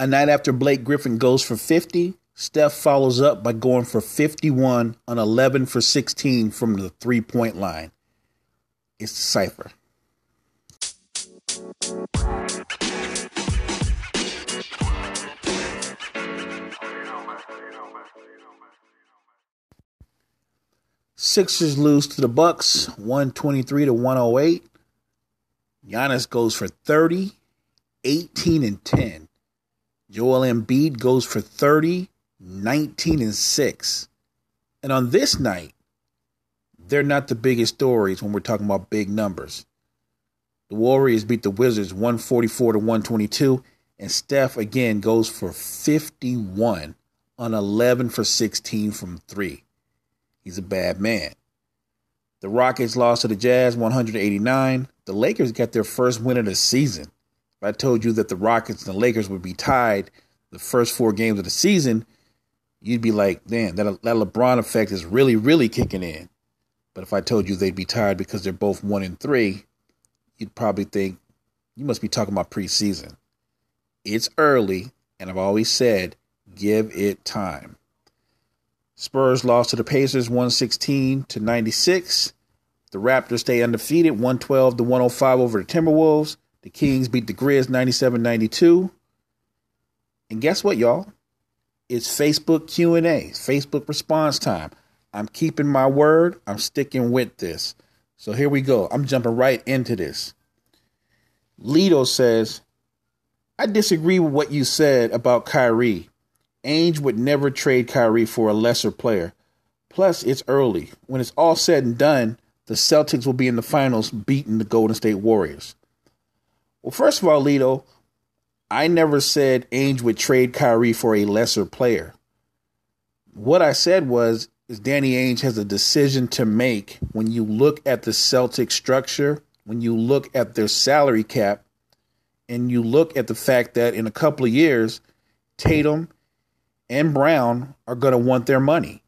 A night after Blake Griffin goes for 50, Steph follows up by going for 51 on 11 for 16 from the three point line. It's the cipher. Sixers lose to the Bucks 123 to 108. Giannis goes for 30, 18 and 10. Joel Embiid goes for 30, 19 and 6. And on this night, they're not the biggest stories when we're talking about big numbers. The Warriors beat the Wizards 144 to 122, and Steph again goes for 51 on 11 for 16 from 3. He's a bad man. The Rockets lost to the Jazz 189. The Lakers got their first win of the season. I told you that the Rockets and the Lakers would be tied the first four games of the season, you'd be like, damn, that, that LeBron effect is really, really kicking in. But if I told you they'd be tied because they're both one and three, you'd probably think you must be talking about preseason. It's early, and I've always said, give it time. Spurs lost to the Pacers 116 to 96. The Raptors stay undefeated 112 to 105 over the Timberwolves. The Kings beat the Grizz 97 92. And guess what, y'all? It's Facebook Q&A, Facebook response time. I'm keeping my word. I'm sticking with this. So here we go. I'm jumping right into this. Lito says, I disagree with what you said about Kyrie. Ainge would never trade Kyrie for a lesser player. Plus, it's early. When it's all said and done, the Celtics will be in the finals beating the Golden State Warriors. Well, first of all, Lito, I never said Ainge would trade Kyrie for a lesser player. What I said was is Danny Ainge has a decision to make when you look at the Celtic structure, when you look at their salary cap, and you look at the fact that in a couple of years, Tatum and Brown are going to want their money.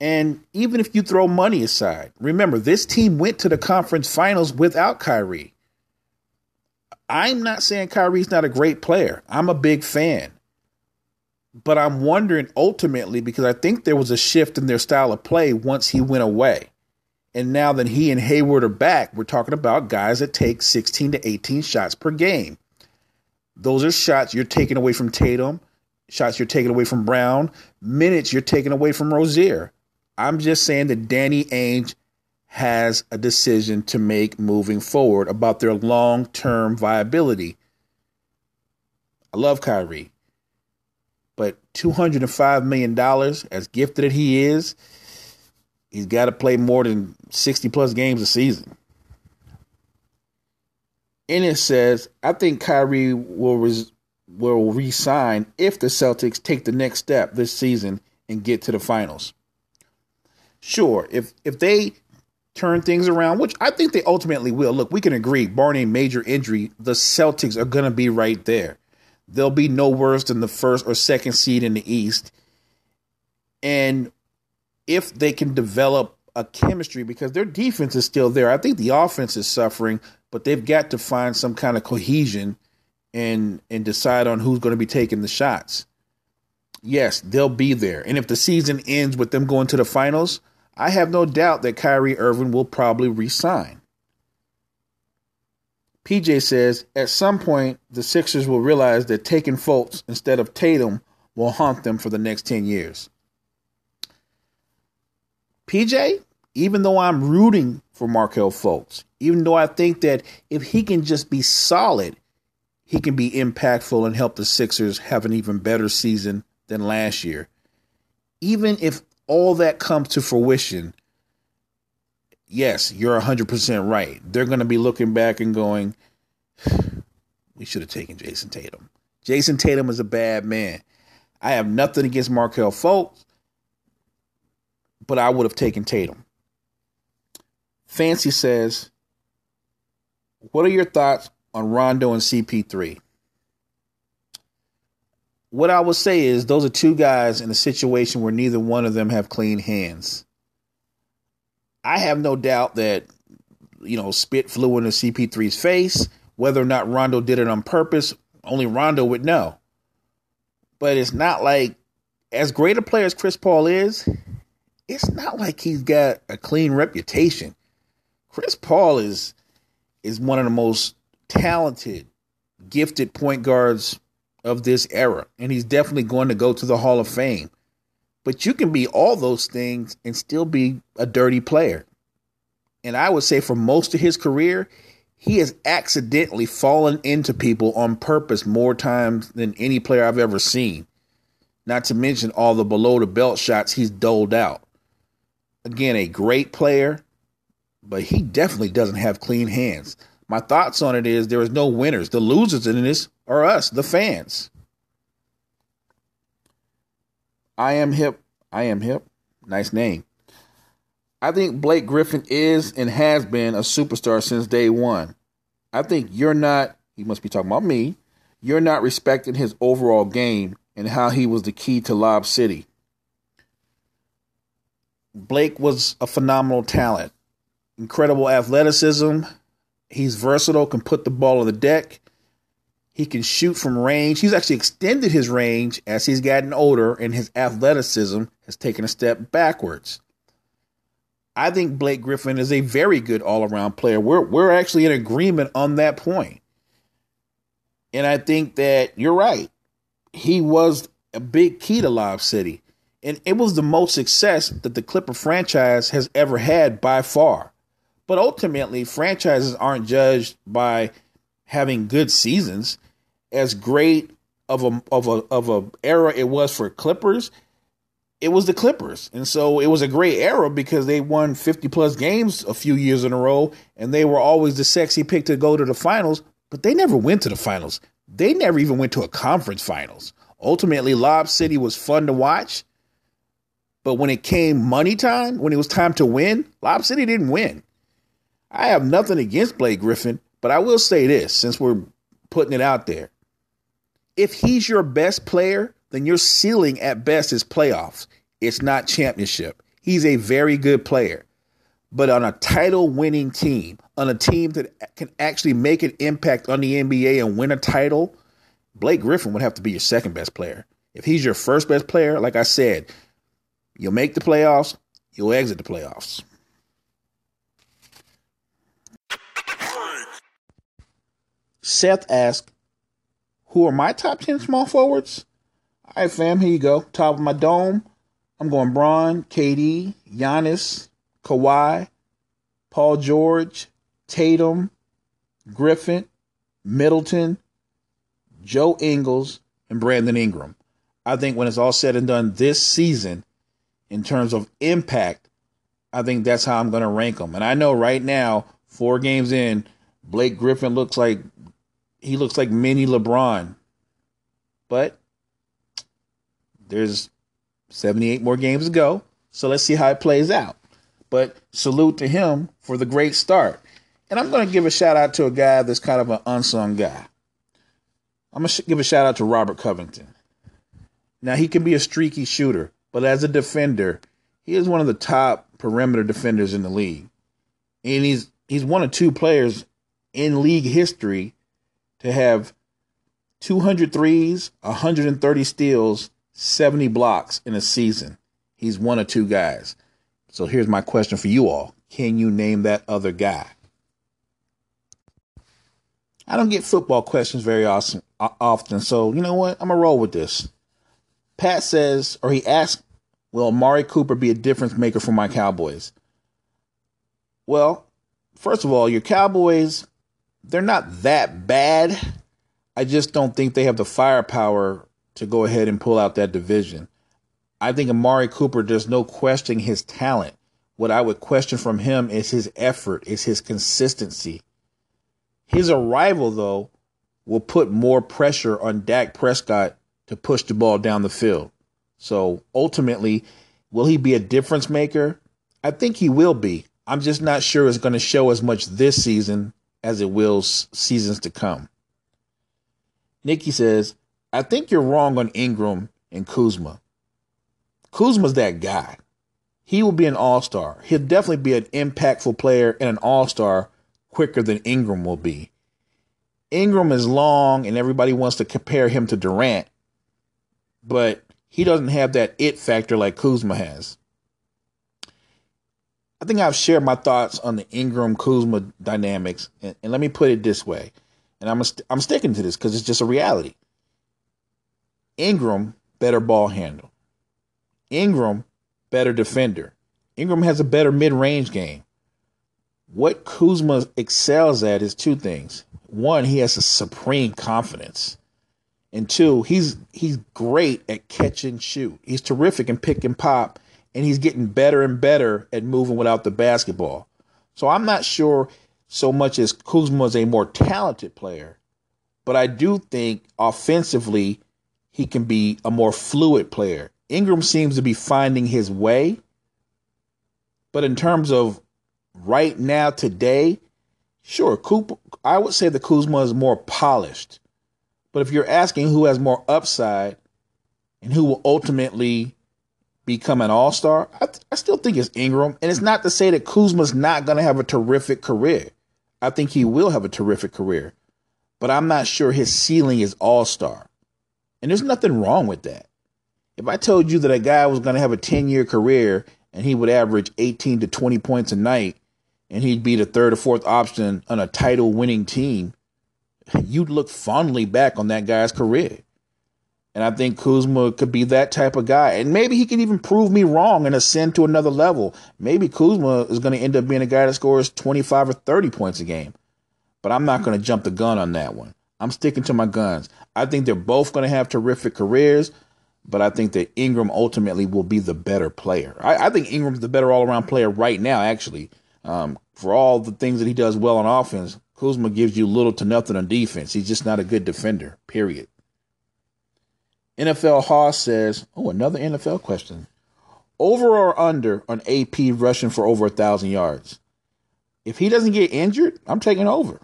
And even if you throw money aside, remember, this team went to the conference finals without Kyrie. I'm not saying Kyrie's not a great player. I'm a big fan. But I'm wondering ultimately because I think there was a shift in their style of play once he went away. And now that he and Hayward are back, we're talking about guys that take 16 to 18 shots per game. Those are shots you're taking away from Tatum, shots you're taking away from Brown, minutes you're taking away from Rozier. I'm just saying that Danny Ainge has a decision to make moving forward about their long term viability. I love Kyrie, but $205 million, as gifted as he is, he's got to play more than 60 plus games a season. And it says, I think Kyrie will res- will resign if the Celtics take the next step this season and get to the finals. Sure, if if they turn things around, which I think they ultimately will. Look, we can agree, barring a major injury, the Celtics are going to be right there. They'll be no worse than the first or second seed in the East. And if they can develop a chemistry, because their defense is still there, I think the offense is suffering, but they've got to find some kind of cohesion and and decide on who's going to be taking the shots. Yes, they'll be there. And if the season ends with them going to the finals, I have no doubt that Kyrie Irving will probably resign. PJ says at some point the Sixers will realize that taking Fultz instead of Tatum will haunt them for the next 10 years. PJ, even though I'm rooting for Markelle Fultz, even though I think that if he can just be solid, he can be impactful and help the Sixers have an even better season than last year. Even if all that comes to fruition, yes, you're 100% right. They're going to be looking back and going, we should have taken Jayson Tatum. Jayson Tatum is a bad man. I have nothing against Markelle Fultz, but I would have taken Tatum. Fancy says, What are your thoughts on Rondo and CP3? What I would say is those are two guys in a situation where neither one of them have clean hands. I have no doubt that, you know, spit flew into CP3's face. Whether or not Rondo did it on purpose, only Rondo would know. But it's not like, as great a player as Chris Paul is, it's not like he's got a clean reputation. Chris Paul is is one of the most talented, gifted point guards of this era, and he's definitely going to go to the Hall of Fame. But you can be all those things and still be a dirty player. And I would say for most of his career, he has accidentally fallen into people on purpose more times than any player I've ever seen. Not to mention all the below the belt shots he's doled out. Again, a great player, but he definitely doesn't have clean hands. My thoughts on it is there is no winners. The losers in this are us, the fans. I am hip. I am hip. Nice name. I think Blake Griffin is and has been a superstar since day one. I think you're not, he must be talking about me, you're not respecting his overall game and how he was the key to Lob City. Blake was a phenomenal talent, incredible athleticism. He's versatile, can put the ball on the deck. He can shoot from range. He's actually extended his range as he's gotten older, and his athleticism has taken a step backwards. I think Blake Griffin is a very good all around player. We're, we're actually in agreement on that point. And I think that you're right. He was a big key to Lob City. And it was the most success that the Clipper franchise has ever had by far. But ultimately, franchises aren't judged by having good seasons. As great of a of a of a era it was for Clippers, it was the Clippers. And so it was a great era because they won 50 plus games a few years in a row and they were always the sexy pick to go to the finals, but they never went to the finals. They never even went to a conference finals. Ultimately, Lob City was fun to watch, but when it came money time, when it was time to win, Lob City didn't win. I have nothing against Blake Griffin, but I will say this since we're putting it out there. If he's your best player, then your ceiling at best is playoffs. It's not championship. He's a very good player. But on a title winning team, on a team that can actually make an impact on the NBA and win a title, Blake Griffin would have to be your second best player. If he's your first best player, like I said, you'll make the playoffs, you'll exit the playoffs. Seth asked, Who are my top 10 small forwards? All right, fam, here you go. Top of my dome. I'm going Bron, KD, Giannis, Kawhi, Paul George, Tatum, Griffin, Middleton, Joe Ingles, and Brandon Ingram. I think when it's all said and done this season, in terms of impact, I think that's how I'm going to rank them. And I know right now, four games in, Blake Griffin looks like he looks like mini LeBron. But there's 78 more games to go. So let's see how it plays out. But salute to him for the great start. And I'm going to give a shout out to a guy that's kind of an unsung guy. I'm going to give a shout out to Robert Covington. Now, he can be a streaky shooter, but as a defender, he is one of the top perimeter defenders in the league. And he's he's one of two players in league history to have 200 threes, 130 steals, 70 blocks in a season. He's one of two guys. So here's my question for you all Can you name that other guy? I don't get football questions very awesome, often, so you know what? I'm going to roll with this. Pat says, or he asked, Will Amari Cooper be a difference maker for my Cowboys? Well, first of all, your Cowboys they're not that bad. I just don't think they have the firepower to go ahead and pull out that division. I think Amari Cooper, there's no questioning his talent. What I would question from him is his effort, is his consistency. His arrival, though, will put more pressure on Dak Prescott to push the ball down the field. So ultimately, will he be a difference maker? I think he will be. I'm just not sure it's going to show as much this season as it will seasons to come. Nikki says, I think you're wrong on Ingram and Kuzma. Kuzma's that guy. He will be an all star. He'll definitely be an impactful player and an all star quicker than Ingram will be. Ingram is long, and everybody wants to compare him to Durant. but he doesn't have that it factor like Kuzma has. I think I've shared my thoughts on the Ingram Kuzma dynamics, and, and let me put it this way, and I'm I'm sticking to this because it's just a reality. Ingram better ball handle. Ingram better defender. Ingram has a better mid range game. What Kuzma excels at is two things. One, he has a supreme confidence. And two, he's he's great at catch and shoot. He's terrific in pick and pop, and he's getting better and better at moving without the basketball. So I'm not sure so much as Kuzma is a more talented player, but I do think offensively he can be a more fluid player. Ingram seems to be finding his way, but in terms of right now, today, sure, Coop, I would say the Kuzma is more polished. But if you're asking who has more upside and who will ultimately become an all star, I, I, still think it's Ingram. And it's not to say that Kuzma's not going to have a terrific career. I think he will have a terrific career. But I'm not sure his ceiling is all star. And there's nothing wrong with that. If I told you that a guy was going to have a 10 year career and he would average 18 to 20 points a night and he'd be the third or fourth option on a title winning team, you'd look fondly back on that guy's career. And I think Kuzma could be that type of guy. And maybe he can even prove me wrong and ascend to another level. Maybe Kuzma is going to end up being a guy that scores 25 or 30 points a game. But I'm not going to jump the gun on that one. I'm sticking to my guns. I think they're both going to have terrific careers but I think that Ingram ultimately will be the better player. I, I think Ingram's the better all around player right now, actually. Um, for all the things that he does well on offense, Kuzma gives you little to nothing on defense. He's just not a good defender, period. NFL Hoss says, oh, another NFL question. Over or under on AP rushing for over a thousand yards? If he doesn't get injured, I'm taking over.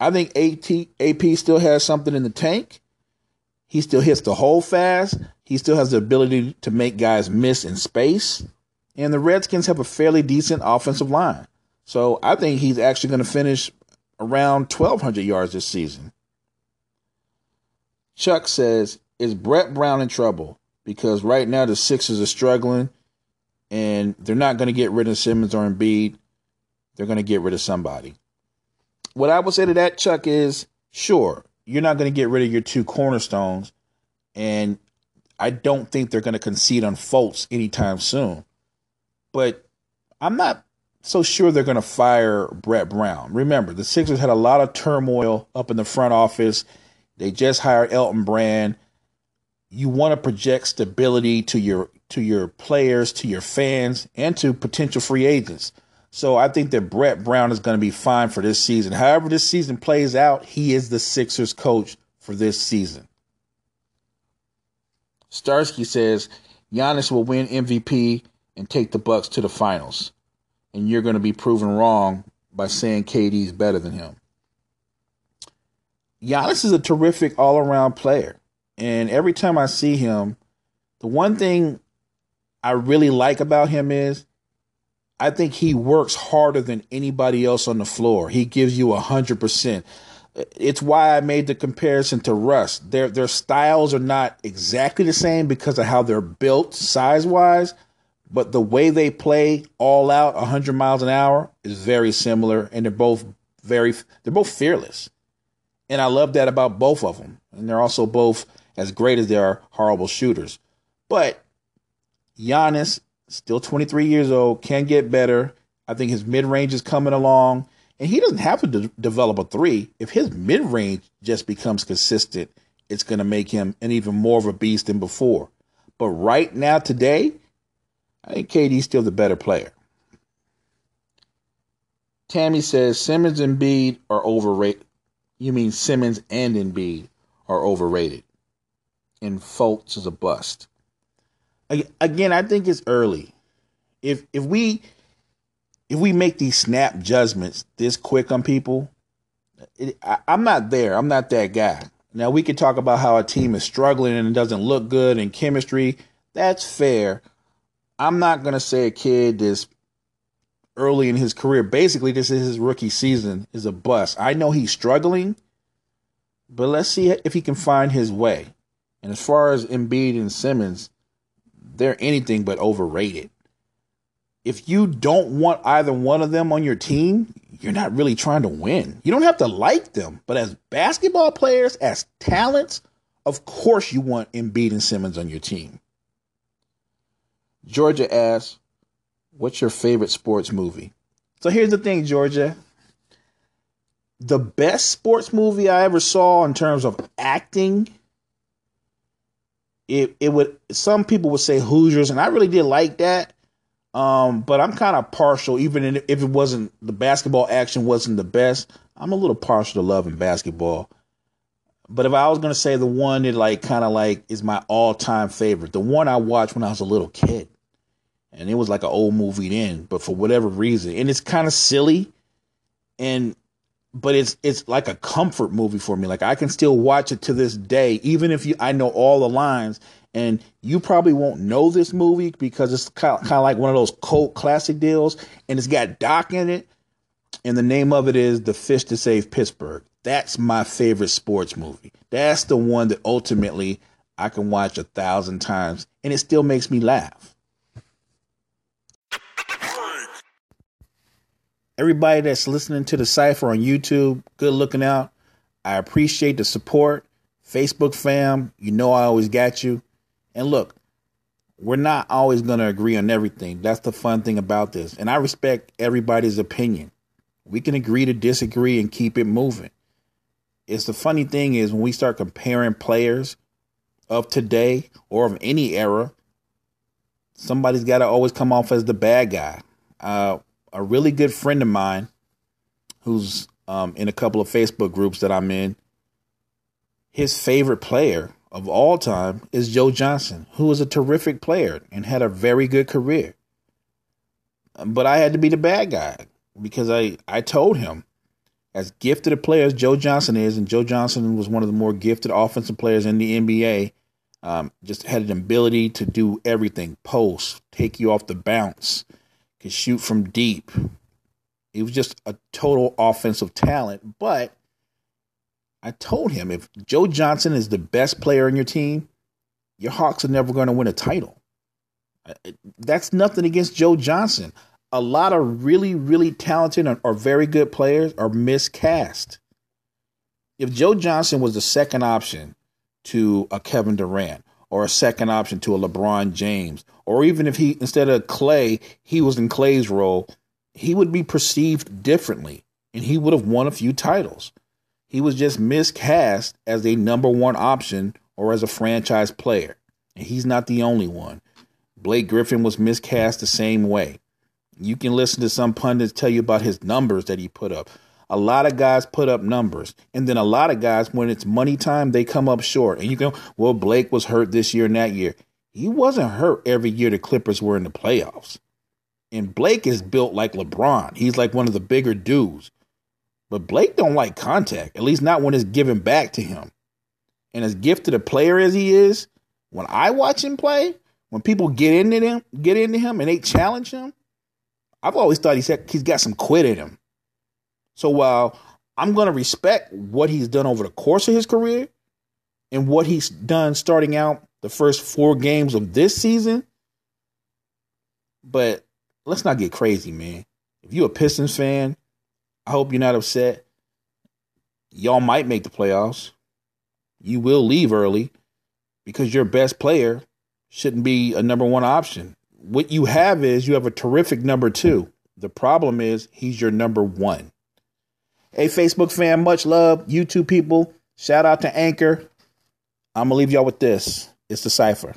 I think AT, AP still has something in the tank. He still hits the hole fast. He still has the ability to make guys miss in space. And the Redskins have a fairly decent offensive line. So I think he's actually going to finish around 1,200 yards this season. Chuck says, Is Brett Brown in trouble? Because right now the Sixers are struggling and they're not going to get rid of Simmons or Embiid. They're going to get rid of somebody. What I would say to that, Chuck, is sure, you're not going to get rid of your two cornerstones. And I don't think they're going to concede on Fultz anytime soon. But I'm not so sure they're going to fire Brett Brown. Remember, the Sixers had a lot of turmoil up in the front office. They just hired Elton Brand. You want to project stability to your to your players, to your fans, and to potential free agents. So I think that Brett Brown is going to be fine for this season. However, this season plays out, he is the Sixers coach for this season. Starsky says Giannis will win MVP and take the Bucks to the finals. And you're going to be proven wrong by saying KD's better than him. Giannis is a terrific all-around player. And every time I see him, the one thing I really like about him is I think he works harder than anybody else on the floor. He gives you a hundred percent. It's why I made the comparison to Russ. Their their styles are not exactly the same because of how they're built size wise, but the way they play all out 100 miles an hour is very similar, and they're both very they're both fearless, and I love that about both of them. And they're also both as great as they are horrible shooters. But Giannis still 23 years old, can get better. I think his mid range is coming along, and he doesn't have to de- develop a three. If his mid range just becomes consistent, it's going to make him an even more of a beast than before. But right now, today, I think KD's still the better player. Tammy says Simmons and Embiid are overrated. You mean Simmons and Embiid are overrated, and Fultz is a bust again, I think it's early. If if we if we make these snap judgments this quick on people, it, I, I'm not there. I'm not that guy. Now we could talk about how a team is struggling and it doesn't look good in chemistry. That's fair. I'm not gonna say a kid is early in his career. Basically, this is his rookie season is a bust. I know he's struggling, but let's see if he can find his way. And as far as Embiid and Simmons, they're anything but overrated. If you don't want either one of them on your team, you're not really trying to win. You don't have to like them, but as basketball players, as talents, of course you want Embiid and Simmons on your team. Georgia asks, What's your favorite sports movie? So here's the thing, Georgia. The best sports movie I ever saw in terms of acting, it it would some people would say Hoosiers, and I really did like that. Um, but I'm kind of partial, even if it wasn't the basketball action wasn't the best. I'm a little partial to loving basketball. But if I was gonna say the one that like kind of like is my all time favorite, the one I watched when I was a little kid, and it was like an old movie then, but for whatever reason, and it's kind of silly, and but it's it's like a comfort movie for me. Like I can still watch it to this day, even if you I know all the lines. And you probably won't know this movie because it's kind of, like one of those cult classic deals, and it's got Doc in it, and the name of it is The Fish That Saved Pittsburgh. That's my favorite sports movie. That's the one that ultimately I can watch a thousand times, and it still makes me laugh. Everybody that's listening to the cipher on YouTube, good looking out. I appreciate the support. Facebook fam, you know I always got you. And look, we're not always going to agree on everything. That's the fun thing about this. And I respect everybody's opinion. We can agree to disagree and keep it moving. It's the funny thing is when we start comparing players of today or of any era, somebody's got to always come off as the bad guy. Uh, a really good friend of mine who's um, in a couple of Facebook groups that I'm in, his favorite player of all time is Joe Johnson, who was a terrific player and had a very good career. But I had to be the bad guy because I, I told him, as gifted a player as Joe Johnson is, and Joe Johnson was one of the more gifted offensive players in the NBA, um, just had an ability to do everything post, take you off the bounce, could shoot from deep. He was just a total offensive talent. But I told him if Joe Johnson is the best player in your team, your Hawks are never going to win a title. Uh, that's nothing against Joe Johnson. A lot of really, really talented or very good players are miscast. If Joe Johnson was the second option to a Kevin Durant or a second option to a LeBron James, or even if he instead of Klay, he was in Klay's role, he would be perceived differently and he would have won a few titles. He was just miscast as a number one option or as a franchise player. And he's not the only one. Blake Griffin was miscast the same way. You can listen to some pundits tell you about his numbers that he put up. A lot of guys put up numbers, and then a lot of guys, when it's money time, they come up short. And you go, well, Blake was hurt this year and that year. He wasn't hurt every year the Clippers were in the playoffs. And Blake is built like LeBron. He's like one of the bigger dudes. But Blake don't like contact, at least not when it's given back to him. And as gifted a player as he is, when I watch him play, when people get into him, get into him and they challenge him, I've always thought he's got some quit in him. So while I'm going to respect what he's done over the course of his career and what he's done starting out the first four games of this season, but let's not get crazy, man. If you're a Pistons fan, I hope you're not upset. Y'all might make the playoffs. You will leave early because your best player shouldn't be a number one option. What you have is you have a terrific number two. The problem is he's your number one. Hey, Facebook fan, much love. YouTube people, shout out to Anchor. I'm going to leave y'all with this. It's the Cypher.